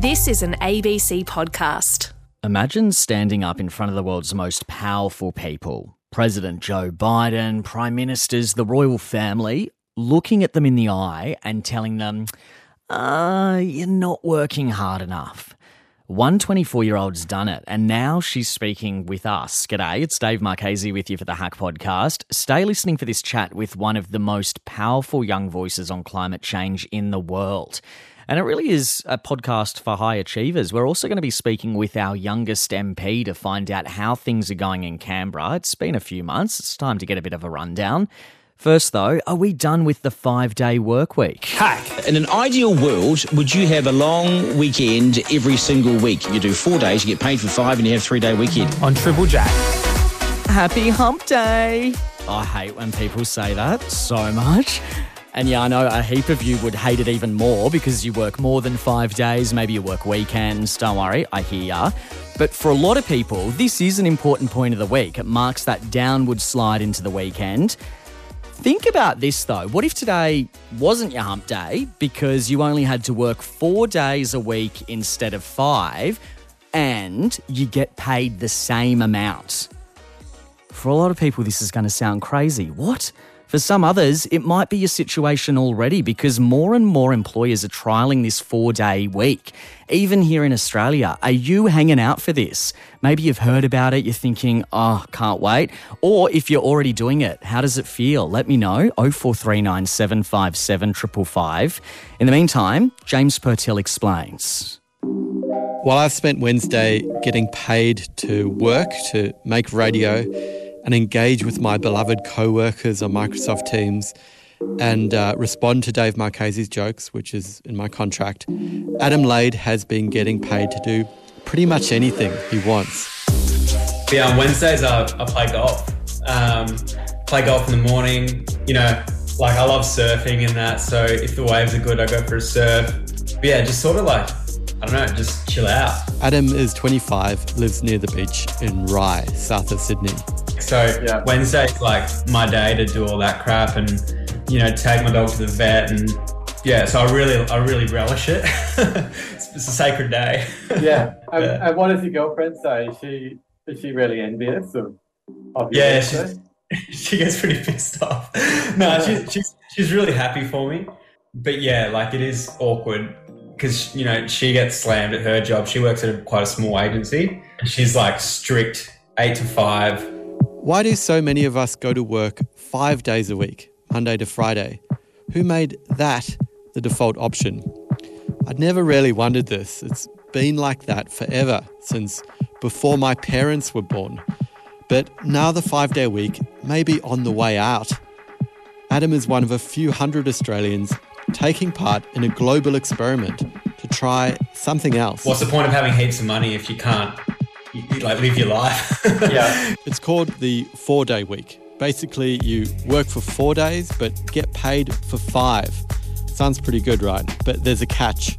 This is an ABC podcast. Imagine standing up in front of the world's most powerful people President Joe Biden, Prime Ministers, the royal family, looking at them in the eye and telling them, uh, you're not working hard enough. One 24 year old's done it, and now she's speaking with us. G'day, it's Dave Marchese with you for the Hack Podcast. Stay listening for this chat with one of the most powerful young voices on climate change in the world. And it really is a podcast for high achievers. We're also going to be speaking with our youngest MP to find out how things are going in Canberra. It's been a few months, it's time to get a bit of a rundown. First, though, are we done with the five day work week? Hack. In an ideal world, would you have a long weekend every single week? You do four days, you get paid for five, and you have three day weekend. on Triple J. Happy hump day! I hate when people say that so much. And yeah, I know a heap of you would hate it even more because you work more than five days, maybe you work weekends. Don't worry, I hear ya. But for a lot of people, this is an important point of the week. It marks that downward slide into the weekend. Think about this though. What if today wasn't your hump day because you only had to work four days a week instead of five and you get paid the same amount? For a lot of people, this is going to sound crazy. What? For some others, it might be your situation already because more and more employers are trialing this four day week. Even here in Australia, are you hanging out for this? Maybe you've heard about it, you're thinking, oh, can't wait. Or if you're already doing it, how does it feel? Let me know. 0439 757 555. In the meantime, James Purtill explains. While I've spent Wednesday getting paid to work, to make radio, and engage with my beloved co workers on Microsoft Teams, and uh, respond to Dave Marchese's jokes, which is in my contract, Adam Lade has been getting paid to do pretty much anything he wants. Yeah, on Wednesdays I, I play golf. Um, play golf in the morning. You know, like I love surfing and that. So if the waves are good, I go for a surf. But yeah, just sort of like I don't know, just chill out. Adam is 25, lives near the beach in Rye, south of Sydney. So Yeah. Wednesday's like my day to do all that crap and you know take my dog to the vet and yeah. So I really I really relish it. it's, it's a sacred day. Yeah. And, Yeah. and what does your girlfriend say? Is she is she really envious of, of your Yeah, birthday? she gets pretty pissed off. No, she's, she's she's really happy for me, but yeah, like it is awkward because you know she gets slammed at her job. She works at a, quite a small agency. She's like strict eight to five. Why do so many of us go to work five days a week, Monday to Friday? Who made that the default option? I'd never really wondered this. It's been like that forever, since before my parents were born. But now the five day week may be on the way out. Adam is one of a few hundred Australians taking part in a global experiment to try something else. What's the point of having heaps of money if you can't you, you, like live your life? Yeah. It's called the four day week. Basically, you work for four days but get paid for five. Sounds pretty good, right? But there's a catch.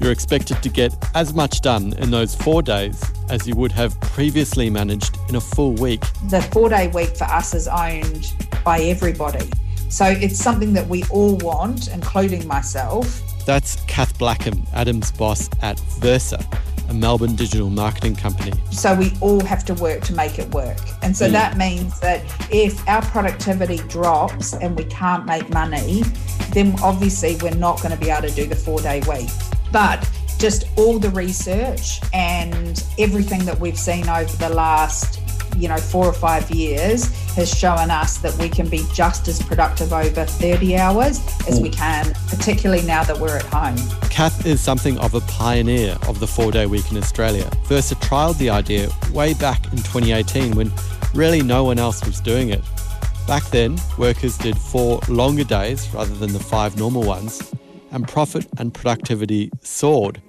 You're expected to get as much done in those four days as you would have previously managed in a full week. the four day week for us is owned by everybody. So it's something that we all want, including myself. That's Kath Blackham, Adam's boss at Versa, a Melbourne digital marketing company. So we all have to work to make it work. And so mm. that means that if our productivity drops and we can't make money, then obviously we're not going to be able to do the four day week. But just all the research and everything that we've seen over the last you know four or five years has shown us that we can be just as productive over 30 hours as we mm. can particularly now that we're at home Kath is something of a pioneer of the four day week in Australia. Versa trialled the idea way back in 2018 when really no one else was doing it. Back then, workers did four longer days rather than the five normal ones, and profit and productivity soared.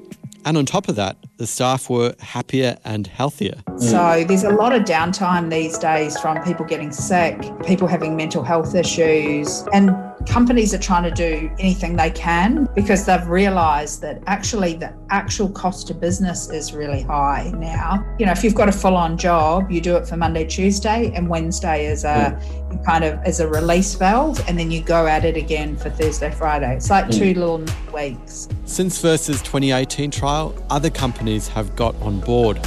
And on top of that, the staff were happier and healthier. So there's a lot of downtime these days from people getting sick, people having mental health issues, and companies are trying to do anything they can because they've realized that actually the actual cost to business is really high now. You know, if you've got a full on job, you do it for Monday, Tuesday, and Wednesday is a kind of as a release valve, and then you go at it again for Thursday, Friday. It's like two mm. little weeks. Since Versa's 2018 trial, other companies have got on board.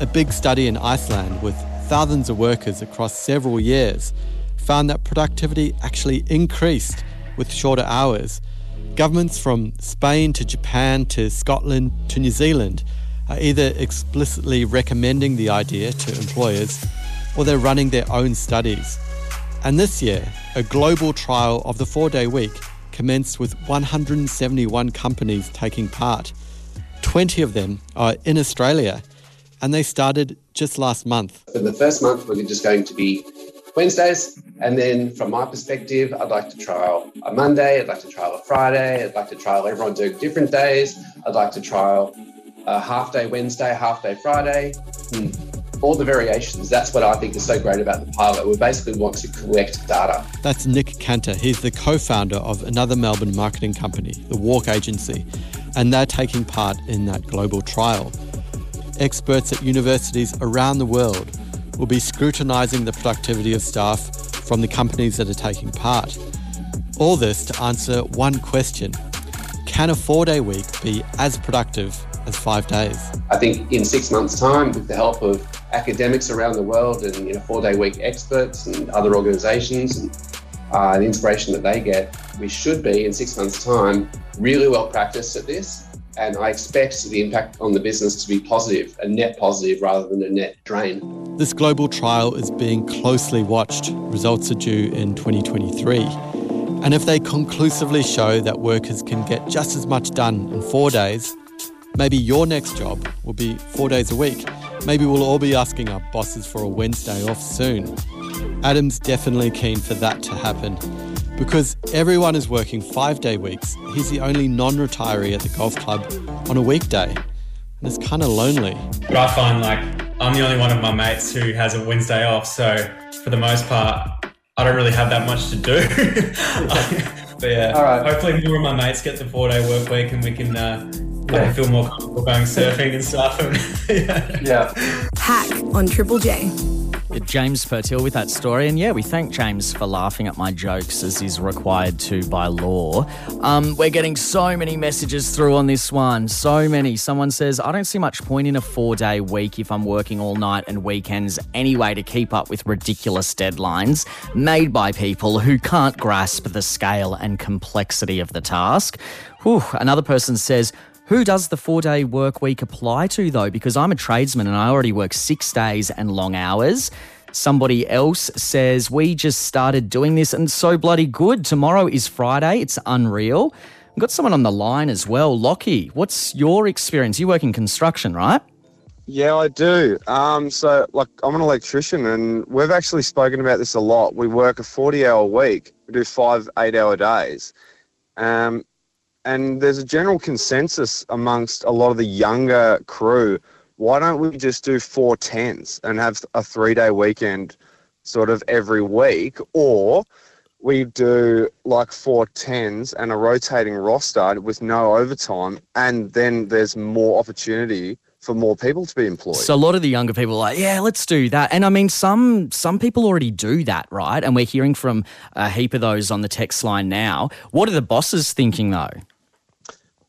A big study in Iceland with thousands of workers across several years found that productivity actually increased with shorter hours. Governments from Spain to Japan to Scotland to New Zealand are either explicitly recommending the idea to employers or they're running their own studies. And this year, a global trial of the four day week commenced with 171 companies taking part. 20 of them are in Australia, and they started just last month. For the first month, we're just going to be Wednesdays. And then from my perspective, I'd like to trial a Monday, I'd like to trial a Friday, I'd like to trial everyone doing different days, I'd like to trial a half day Wednesday, half day Friday. Hmm. All the variations. That's what I think is so great about the pilot. We basically want to collect data. That's Nick Cantor. He's the co founder of another Melbourne marketing company, the Walk Agency, and they're taking part in that global trial. Experts at universities around the world will be scrutinising the productivity of staff from the companies that are taking part. All this to answer one question Can a four day week be as productive as five days? I think in six months' time, with the help of academics around the world and you know, four day week experts and other organisations uh, the inspiration that they get, we should be in six months' time really well practiced at this. And I expect the impact on the business to be positive, a net positive rather than a net drain. This global trial is being closely watched. Results are due in 2023. And if they conclusively show that workers can get just as much done in four days, maybe your next job will be four days a week. Maybe we'll all be asking our bosses for a Wednesday off soon. Adam's definitely keen for that to happen. Because everyone is working five day weeks, he's the only non retiree at the golf club on a weekday. And it's kind of lonely. But I find like I'm the only one of my mates who has a Wednesday off. So for the most part, I don't really have that much to do. but yeah, All right. hopefully more of my mates get the four day work week and we can uh, yeah. feel more comfortable going surfing and stuff. yeah. Yeah. Hack on Triple J. James Purtill with that story. And yeah, we thank James for laughing at my jokes as is required to by law. Um, we're getting so many messages through on this one. So many. Someone says, I don't see much point in a four day week if I'm working all night and weekends anyway to keep up with ridiculous deadlines made by people who can't grasp the scale and complexity of the task. Whew. Another person says, who does the four day work week apply to, though? Because I'm a tradesman and I already work six days and long hours. Somebody else says, We just started doing this and so bloody good. Tomorrow is Friday. It's unreal. We've got someone on the line as well. Lockie, what's your experience? You work in construction, right? Yeah, I do. Um, so, like, I'm an electrician, and we've actually spoken about this a lot. We work a 40 hour week, we do five eight hour days. Um, and there's a general consensus amongst a lot of the younger crew. Why don't we just do four tens and have a three day weekend sort of every week? Or we do like four tens and a rotating roster with no overtime, and then there's more opportunity for more people to be employed. So a lot of the younger people are like, yeah, let's do that. And I mean, some some people already do that, right? And we're hearing from a heap of those on the text line now. What are the bosses thinking though?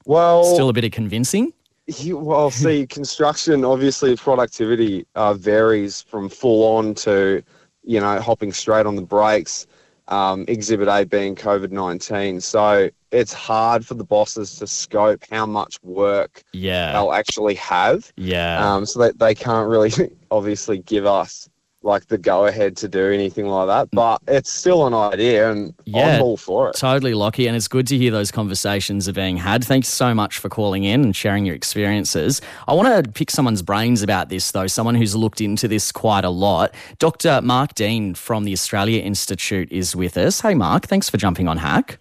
Well, Still a bit of convincing. You, well, see, construction obviously productivity uh, varies from full on to, you know, hopping straight on the brakes. Um, exhibit A being COVID nineteen, so it's hard for the bosses to scope how much work Yeah. they'll actually have. Yeah. Um, so that they can't really obviously give us like the go ahead to do anything like that. But it's still an idea, and Yeah. I'm all for it. Totally, Lockie, and it's good to hear those conversations are being had. Thanks so much for calling in and sharing your experiences. I want to pick someone's brains about this, though, someone who's looked into this quite a lot. Dr. Mark Dean from the Australia Institute is with us. Hey, Mark, thanks for jumping on Hack.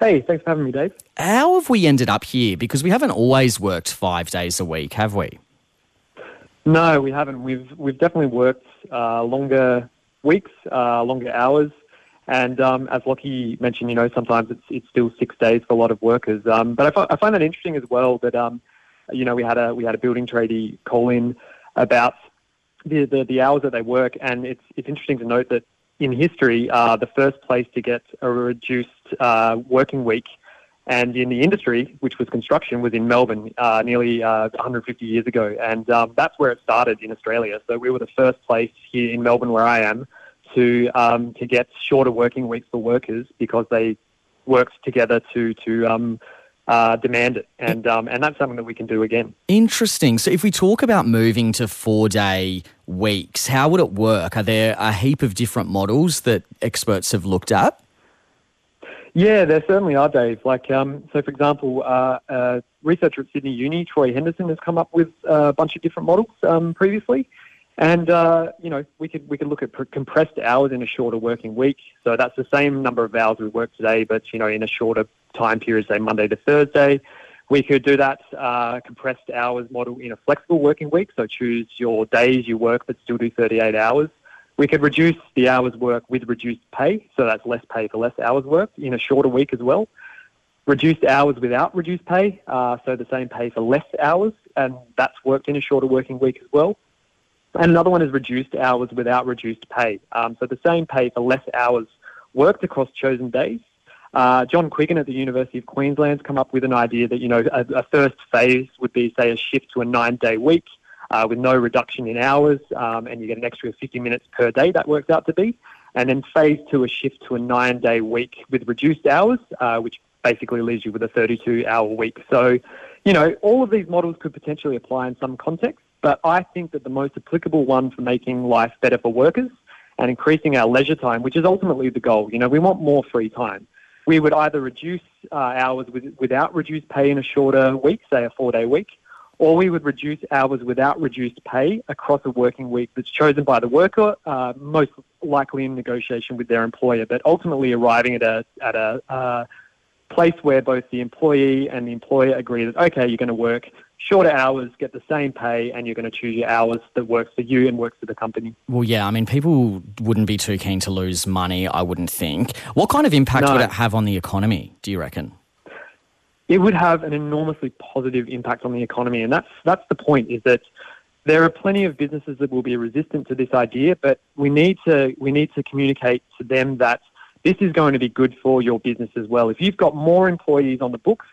Hey, thanks for having me, Dave. How have we ended up here? Because we haven't always worked five days a week, have we? No, we haven't. We've we've definitely worked longer weeks, uh, longer hours, And um, as Lockie mentioned, you know, sometimes it's it's still six days for a lot of workers. Um, but I, find that interesting as well. That um, you know, we had a we had a building tradie call in about the, the, the hours that they work, and it's it's interesting to note that in history, uh, the first place to get a reduced uh, working week, and in the industry, which was construction, was in Melbourne uh, nearly uh, 150 years ago, and um, that's where it started in Australia. So we were the first place here in Melbourne, where I am, to um, to get shorter working weeks for workers because they worked together to to um, uh, demand it, and um, and that's something that we can do again. Interesting. So, if we talk about moving to four day weeks, how would it work? Are there a heap of different models that experts have looked at? Yeah, there certainly are, Dave. Like, um, so for example, uh, researcher at Sydney Uni, Troy Henderson, has come up with a bunch of different models um, previously. And uh, you know, we could we could look at pr- compressed hours in a shorter working week. So that's the same number of hours we work today, but you know, in a shorter time period, say Monday to Thursday. We could do that uh, compressed hours model in a flexible working week. So choose your days you work, but still do 38 hours. We could reduce the hours work with reduced pay, so that's less pay for less hours worked in a shorter week as well. Reduced hours without reduced pay, uh, so the same pay for less hours, and that's worked in a shorter working week as well. And another one is reduced hours without reduced pay. Um, so the same pay for less hours worked across chosen days. Uh, John Quiggin at the University of Queensland's come up with an idea that, you know, a, a first phase would be, say, a shift to a nine-day week uh, with no reduction in hours, um, and you get an extra 50 minutes per day, that works out to be. And then phase two, a shift to a nine-day week with reduced hours, uh, which basically leaves you with a 32-hour week. So, you know, all of these models could potentially apply in some context. But I think that the most applicable one for making life better for workers and increasing our leisure time, which is ultimately the goal. You know, we want more free time. We would either reduce uh, hours with, without reduced pay in a shorter week, say a four-day week, or we would reduce hours without reduced pay across a working week that's chosen by the worker, uh, most likely in negotiation with their employer, but ultimately arriving at a at a uh, place where both the employee and the employer agree that okay, you're going to work shorter hours, get the same pay, and you're going to choose your hours that works for you and works for the company. Well, yeah, I mean, people wouldn't be too keen to lose money, I wouldn't think. What kind of impact No. would it have on the economy, do you reckon? It would have an enormously positive impact on the economy, and that's that's the point. Is that there are plenty of businesses that will be resistant to this idea, but we need to we need to communicate to them that this is going to be good for your business as well. If you've got more employees on the books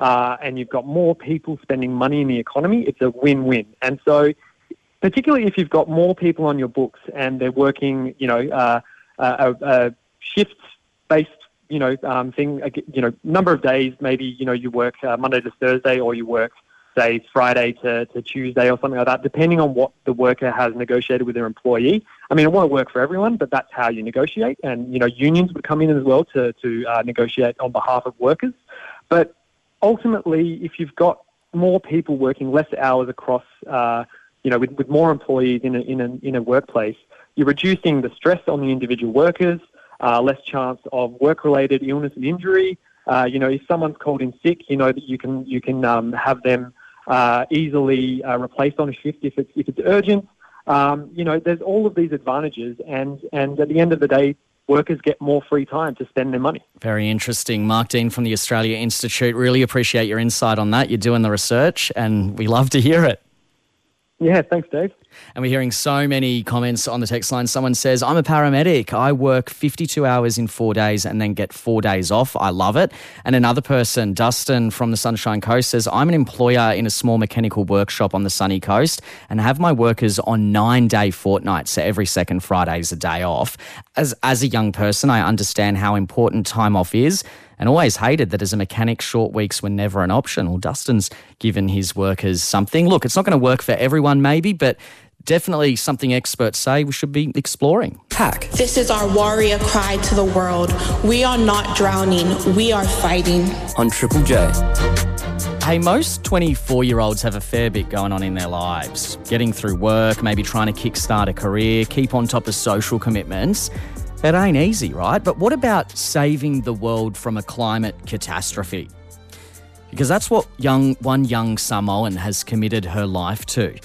uh, and you've got more people spending money in the economy, it's a win-win. And so, particularly if you've got more people on your books and they're working, you know, uh, a, a shift-based you know, um, thing, uh, you know, number of days, maybe, you know, you work uh, Monday to Thursday or you work, say, Friday to, to Tuesday or something like that, depending on what the worker has negotiated with their employee. I mean, it won't work for everyone, but that's how you negotiate. And, you know, unions would come in as well to, to uh, negotiate on behalf of workers. But ultimately, if you've got more people working less hours across, uh, you know, with, with more employees in a, in, a, in a workplace, you're reducing the stress on the individual workers, uh, less chance of work-related illness and injury. Uh, you know, if someone's called in sick, you know that you can you can um, have them uh, easily uh, replaced on a shift if it's if it's urgent. Um, you know, there's all of these advantages, and and at the end of the day, workers get more free time to spend their money. Very interesting. Mark Dean from the Australia Institute. Really appreciate your insight on that. You're doing the research, and we love to hear it. Yeah, thanks, Dave. And we're hearing so many comments on the text line. Someone says, I'm a paramedic. I work 52 hours in four days and then get four days off. I love it. And another person, Dustin from the Sunshine Coast, says, I'm an employer in a small mechanical workshop on the sunny coast and have my workers on nine day fortnights. So every second Friday is a day off. As, as a young person, I understand how important time off is and always hated that as a mechanic, short weeks were never an option. Well, Dustin's given his workers something. Look, it's not going to work for everyone, maybe, but definitely something experts say we should be exploring. Hack. This is our warrior cry to the world. We are not drowning, we are fighting. On Triple J. Hey, most 24 year olds have a fair bit going on in their lives. Getting through work, maybe trying to kickstart a career, keep on top of social commitments. It ain't easy, right? But what about saving the world from a climate catastrophe? Because that's what young one young Samoan has committed her life to.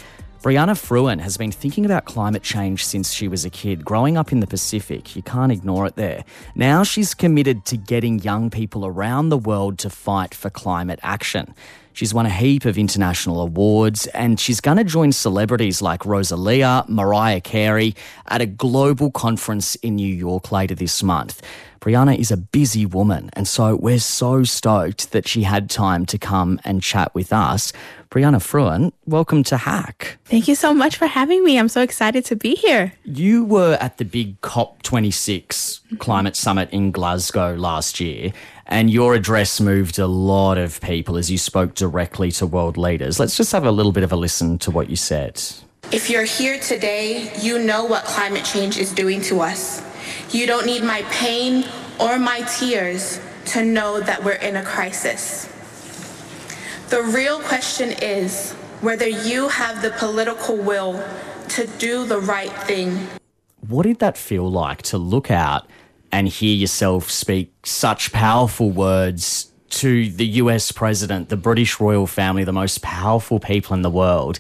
Brianna Fruean has been thinking about climate change since she was a kid. Growing up in the Pacific, you can't ignore it there. Now she's committed to getting young people around the world to fight for climate action. She's won a heap of international awards and she's going to join celebrities like Rosalia, Mariah Carey at a global conference in New York later this month. Brianna is a busy woman, and so we're so stoked that she had time to come and chat with us. Brianna Fruean, welcome to Hack. Thank you so much for having me. I'm so excited to be here. You were at the big COP26 climate summit in Glasgow last year, and your address moved a lot of people as you spoke directly to world leaders. Let's just have a little bit of a listen to what you said. If you're here today, you know what climate change is doing to us. You don't need my pain or my tears to know that we're in a crisis. The real question is whether you have the political will to do the right thing. What did that feel like to look out and hear yourself speak such powerful words to the US president, the British royal family, the most powerful people in the world?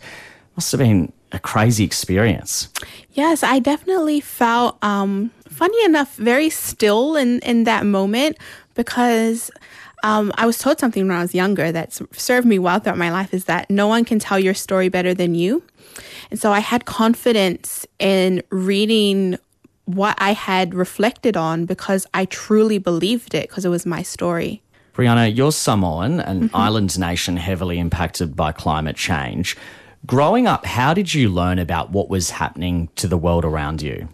Must have been a crazy experience. Yes, I definitely felt um, funny enough, very still in, in that moment because um, I was told something when I was younger that served me well throughout my life is that no one can tell your story better than you. And so I had confidence in reading what I had reflected on because I truly believed it because it was my story. Brianna, you're Samoan, an mm-hmm. island nation heavily impacted by climate change. Growing up, how did you learn about what was happening to the world around you?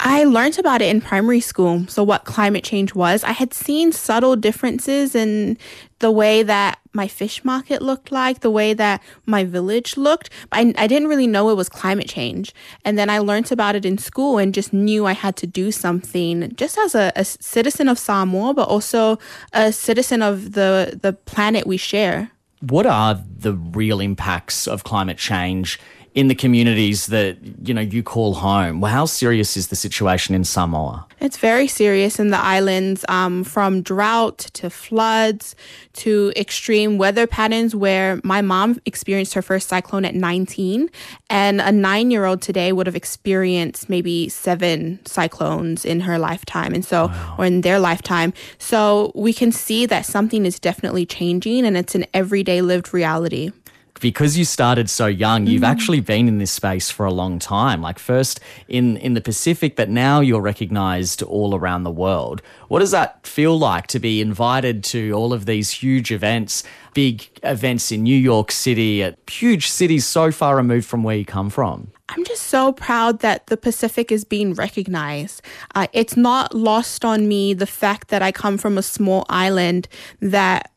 I learned about it in primary school. So, what climate change was. I had seen subtle differences in the way that my fish market looked like, the way that my village looked. I, I didn't really know it was climate change. And then I learned about it in school and just knew I had to do something just as a, a citizen of Samoa, but also a citizen of the, the planet we share. What are the real impacts of climate change? In the communities that you know you call home. Well, how serious is the situation in Samoa? It's very serious in the islands, um, from drought to floods to extreme weather patterns. Where my mom experienced her first cyclone at 19, and a nine-year-old today would have experienced maybe seven cyclones in her lifetime, and so wow. or in their lifetime. So we can see that something is definitely changing, and it's an everyday lived reality because you started so young, you've mm. actually been in this space for a long time. Like first in in the Pacific, but now you're recognized all around the world. What does that feel like to be invited to all of these huge events, big events in New York City, at huge cities so far removed from where you come from? I'm just so proud that the Pacific is being recognized. Uh, it's not lost on me the fact that I come from a small island that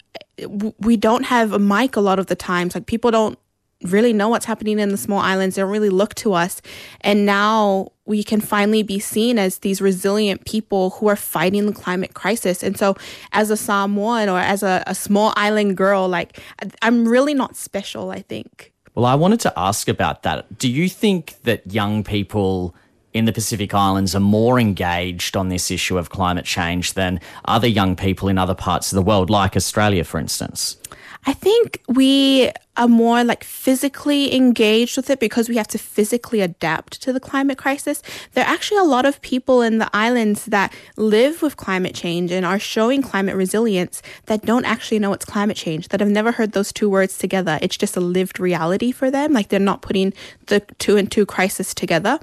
we don't have a mic a lot of the times. Like people don't really know what's happening in the small islands. They don't really look to us. And now we can finally be seen as these resilient people who are fighting the climate crisis. And so, as a Samoan or as a, a small island girl, like I'm really not special, I think. Well, I wanted to ask about that. Do you think that young people in the Pacific Islands are more engaged on this issue of climate change than other young people in other parts of the world, like Australia, for instance? I think we are more like physically engaged with it because we have to physically adapt to the climate crisis. There are actually a lot of people in the islands that live with climate change and are showing climate resilience that don't actually know it's climate change, that have never heard those two words together. It's just a lived reality for them. Like they're not putting the two and two crisis together.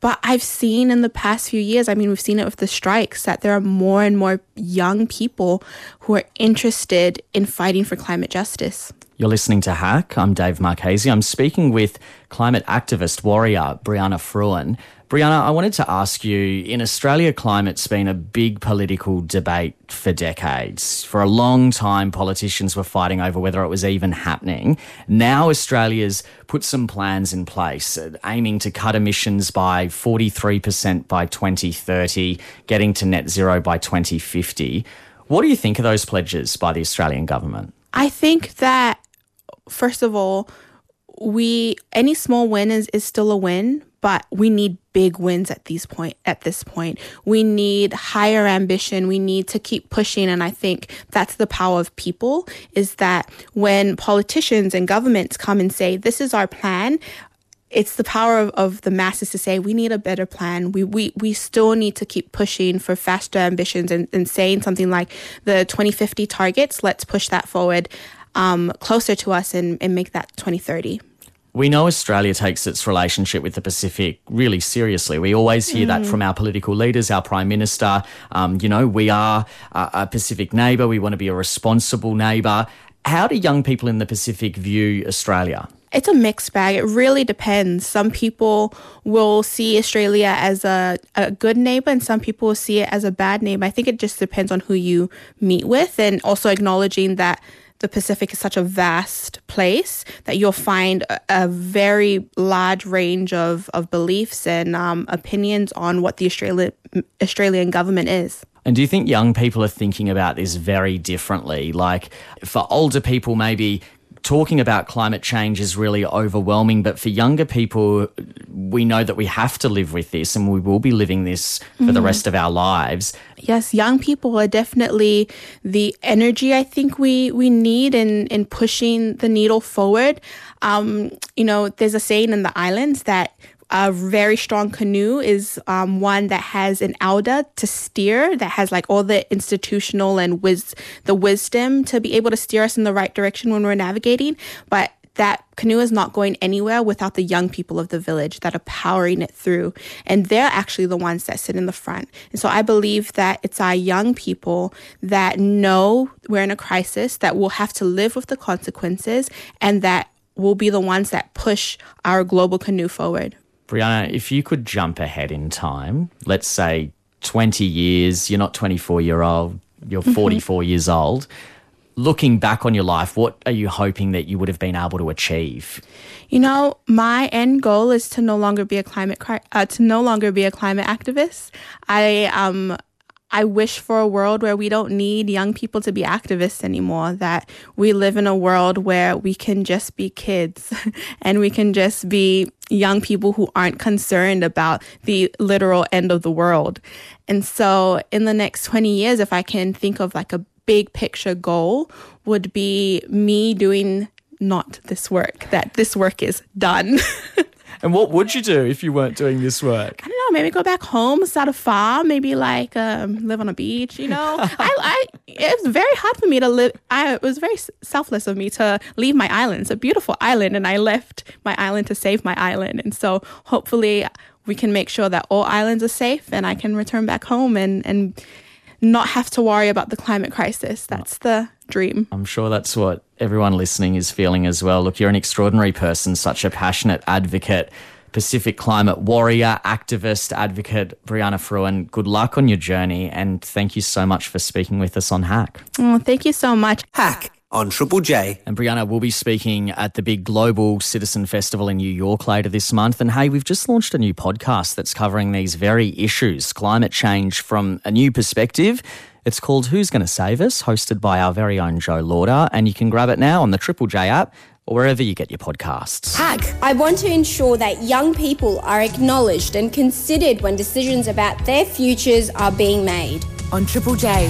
But I've seen in the past few years, I mean, we've seen it with the strikes, that there are more and more young people who are interested in fighting for climate justice. You're listening to Hack. I'm Dave Marchese. I'm speaking with climate activist warrior Brianna Fruean. Brianna, I wanted to ask you in Australia, climate's been a big political debate for decades. For a long time, politicians were fighting over whether it was even happening. Now, Australia's put some plans in place, uh, aiming to cut emissions by 43% by 2030, getting to net zero by 2050. What do you think of those pledges by the Australian government? I think that first of all, we any small win is, is still a win, but we need big wins at these point at this point. We need higher ambition. We need to keep pushing and I think that's the power of people is that when politicians and governments come and say this is our plan, it's the power of, of the masses to say we need a better plan. We we, we still need to keep pushing for faster ambitions and, and saying something like the 2050 targets, let's push that forward um, closer to us and, and make that 2030. We know Australia takes its relationship with the Pacific really seriously. We always hear that Mm. from our political leaders, our Prime Minister. Um, you know, we are a, a Pacific neighbour. We want to be a responsible neighbour. How do young people in the Pacific view Australia? It's a mixed bag. It really depends. Some people will see Australia as a, a good neighbor, and some people will see it as a bad neighbor. I think it just depends on who you meet with, and also acknowledging that the Pacific is such a vast place that you'll find a, a very large range of, of beliefs and um, opinions on what the Australia, Australian government is. And do you think young people are thinking about this very differently? Like for older people, maybe talking about climate change is really overwhelming, but for younger people, we know that we have to live with this and we will be living this for the Mhm. rest of our lives. Yes, young people are definitely the energy I think we we need in in pushing the needle forward. Um, you know, there's a saying in the islands that a very strong canoe is um, one that has an elder to steer, that has like all the institutional and wis- the wisdom to be able to steer us in the right direction when we're navigating. But that canoe is not going anywhere without the young people of the village that are powering it through. And they're actually the ones that sit in the front. And so I believe that it's our young people that know we're in a crisis, that will have to live with the consequences, and that will be the ones that push our global canoe forward. Brianna, if you could jump ahead in time, let's say 20 years, you're not 24 year old, you're Mhm. 44 years old. Looking back on your life, what are you hoping that you would have been able to achieve? You know, my end goal is to no longer be a climate cri- uh, to no longer be a climate activist. I um I wish for a world where we don't need young people to be activists anymore, that we live in a world where we can just be kids and we can just be young people who aren't concerned about the literal end of the world. And so in the next 20 years, if I can think of like a big picture goal, would be me doing not this work, that this work is done. And what would you do if you weren't doing this work? I don't know, maybe go back home, start a farm, maybe like um, live on a beach, you know? I, I, it was very hard for me to live. I, it was very selfless of me to leave my island. It's a beautiful island, and I left my island to save my island. And so hopefully we can make sure that all islands are safe and I can return back home and, and not have to worry about the climate crisis. That's the dream. I'm sure that's what everyone listening is feeling as well. Look, you're an extraordinary person, such a passionate advocate, Pacific climate warrior, activist, advocate, Brianna Fruean. Good luck on your journey, and thank you so much for speaking with us on Hack. Oh, thank you so much. Hack on Triple J. And Brianna will be speaking at the big Global Citizen Festival in New York later this month. And hey, we've just launched a new podcast that's covering these very issues, climate change from a new perspective. It's called Who's Going to Save Us, hosted by our very own Joe Lauder. And you can grab it now on the Triple J app or wherever you get your podcasts. Hack. I want to ensure that young people are acknowledged and considered when decisions about their futures are being made. On Triple J.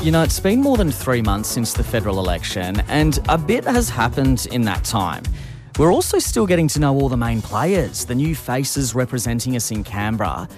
You know, it's been more than three months since the federal election, and a bit has happened in that time. We're also still getting to know all the main players, the new faces representing us in Canberra.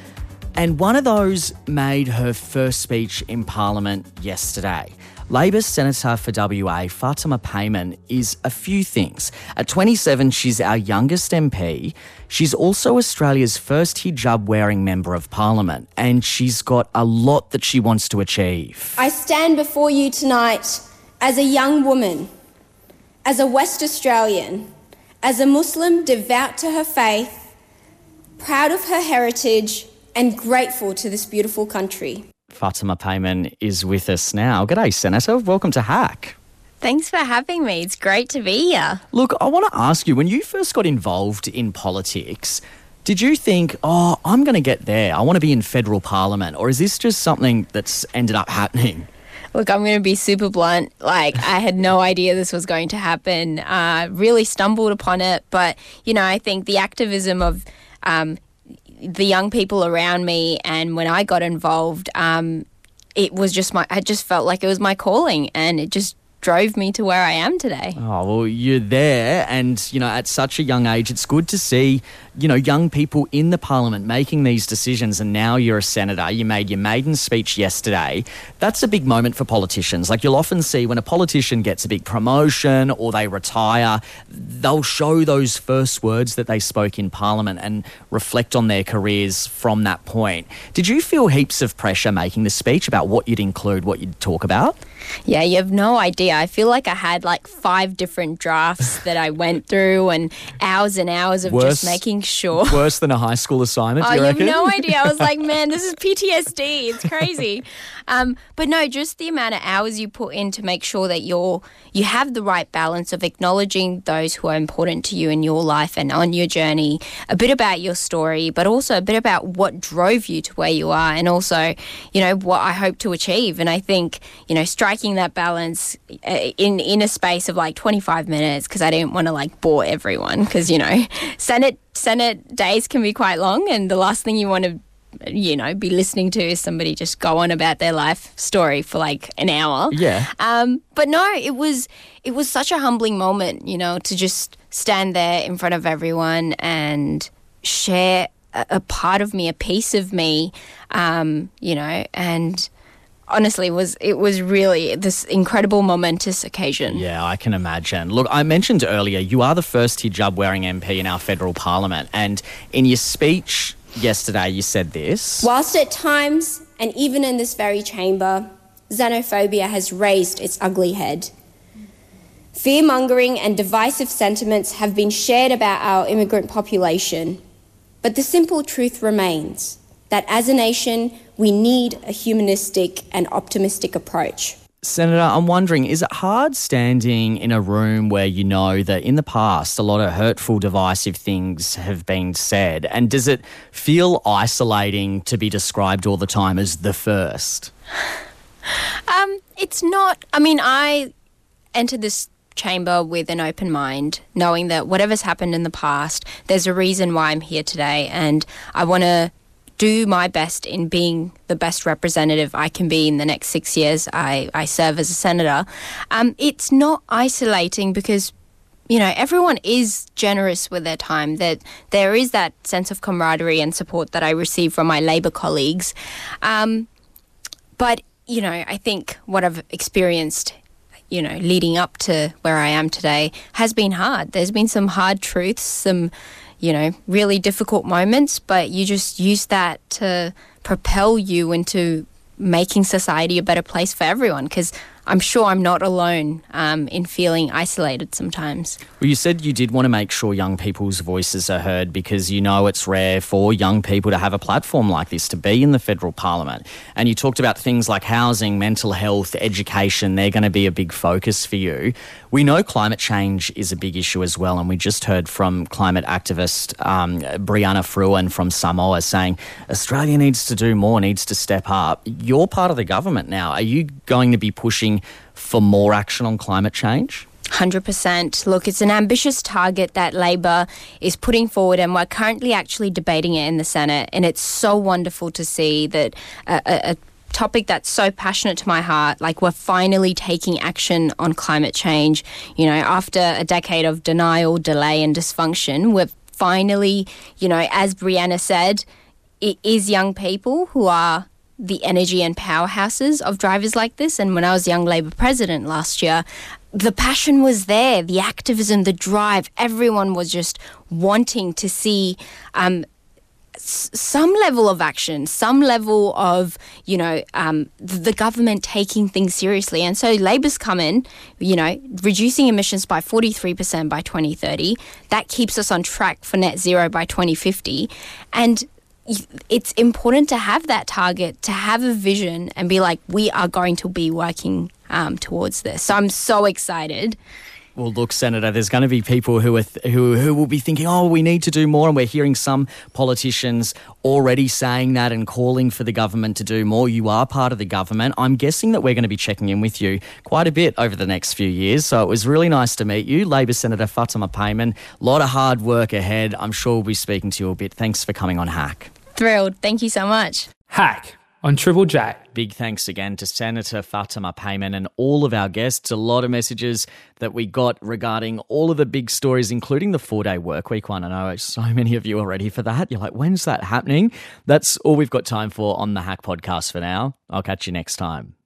And one of those made her first speech in Parliament yesterday. Labor Senator for WA, Fatima Payman, is a few things. At 27, she's our youngest MP. She's also Australia's first hijab wearing Member of Parliament, and she's got a lot that she wants to achieve. I stand before you tonight as a young woman, as a West Australian, as a Muslim devout to her faith, proud of her heritage, and grateful to this beautiful country. Fatima Payman is with us now. G'day, Senator. Welcome to Hack. Thanks for having me. It's great to be here. Look, I want to ask you when you first got involved in politics, did you think, oh, I'm going to get there? I want to be in federal parliament? Or is this just something that's ended up happening? Look, I'm going to be super blunt. Like, I had no idea this was going to happen. Uh, really stumbled upon it. But, you know, I think the activism of um, the young people around me and when I got involved, um, it was just my, I just felt like it was my calling and it just drove me to where I am today. Oh, well, you're there. And, you know, at such a young age, it's good to see, you know, young people in the parliament making these decisions. And now you're a senator. You made your maiden speech yesterday. That's a big moment for politicians. Like you'll often see when a politician gets a big promotion or they retire, they'll show those first words that they spoke in parliament and reflect on their careers from that point. Did you feel heaps of pressure making the speech about what you'd include, what you'd talk about? Yeah, you have no idea. I feel like I had like five different drafts that I went through and hours and hours of Worse- just making sure. Worse than a high school assignment, Oh, you you have no idea. I was like, man, this is PTSD. It's crazy. um, but no, just the amount of hours you put in to make sure that you're you have the right balance of acknowledging those who are important to you in your life and on your journey, a bit about your story, but also a bit about what drove you to where you are, and also, you know, what I hope to achieve. And I think, you know, striking that balance uh, in in a space of like 25 minutes because I didn't want to like bore everyone because you know, Senate Senate days can be quite long, and the last thing you want to you know be listening to is somebody just go on about their life story for like an hour Yeah. um, but no it was it was such a humbling moment you know to just stand there in front of everyone and share a, a part of me a piece of me um, you know and honestly it was it was really this incredible momentous occasion Yeah, I can imagine. Look, I mentioned earlier you are the first hijab wearing MP in our federal parliament, and in your speech yesterday, you said this. Whilst at times, and even in this very chamber, xenophobia has raised its ugly head. Fear mongering and divisive sentiments have been shared about our immigrant population, but the simple truth remains that as a nation, we need a humanistic and optimistic approach. Senator, I'm wondering, is it hard standing in a room where you know that in the past a lot of hurtful, divisive things have been said? And does it feel isolating to be described all the time as the first? Um, it's not. I mean, I entered this chamber with an open mind, knowing that whatever's happened in the past, there's a reason why I'm here today, and I want to do my best in being the best representative I can be in the next six years. I, I serve as a senator. Um, it's not isolating because you know, everyone is generous with their time. That there is that sense of camaraderie and support that I receive from my Labor colleagues. Um, but you know, I think what I've experienced, you know, leading up to where I am today, has been hard. There's been some hard truths, some, you know, really difficult moments, but you just use that to propel you into making society a better place for everyone. Because I'm sure I'm not alone um, in feeling isolated sometimes. Well, you said you did want to make sure young people's voices are heard because you know it's rare for young people to have a platform like this, to be in the federal parliament. And you talked about things like housing, mental health, education, they're going to be a big focus for you. We know climate change is a big issue as well, and we just heard from climate activist um, Brianna Fruean from Samoa saying Australia needs to do more, needs to step up. You're part of the government now. Are you going to be pushing for more action on climate change? 100%. Look, it's an ambitious target that Labor is putting forward, and we're currently actually debating it in the Senate. And it's so wonderful to see that a, a, a topic that's so passionate to my heart, like we're finally taking action on climate change. You know, after a decade of denial, delay, and dysfunction, we're finally, you know, as Brianna said, it is young people who are the energy and powerhouses of drivers like this. And when I was young Labor president last year, the passion was there, the activism, the drive. Everyone was just wanting to see um, s- some level of action, some level of, you know, um, th- the government taking things seriously. And so Labor's come in, you know, reducing emissions by 43% by 2030. That keeps us on track for net zero by 2050. And it's important to have that target, to have a vision and be like, we are going to be working um, towards this. So I'm so excited. Well, look, Senator, there's going to be people who th- who who will be thinking, "Oh, we need to do more," and we're hearing some politicians already saying that and calling for the government to do more. You are part of the government. I'm guessing that we're going to be checking in with you quite a bit over the next few years. So it was really nice to meet you, Labor Senator Fatima Payman. A lot of hard work ahead. I'm sure we'll be speaking to you a bit. Thanks for coming on Hack. Thrilled. Thank you so much. Hack on Triple J. Big thanks again to Senator Fatima Payman and all of our guests. A lot of messages that we got regarding all of the big stories, including the four day work week one. I know so many of you are ready for that. You're like, when's that happening? That's all we've got time for on the Hack podcast for now. I'll catch you next time.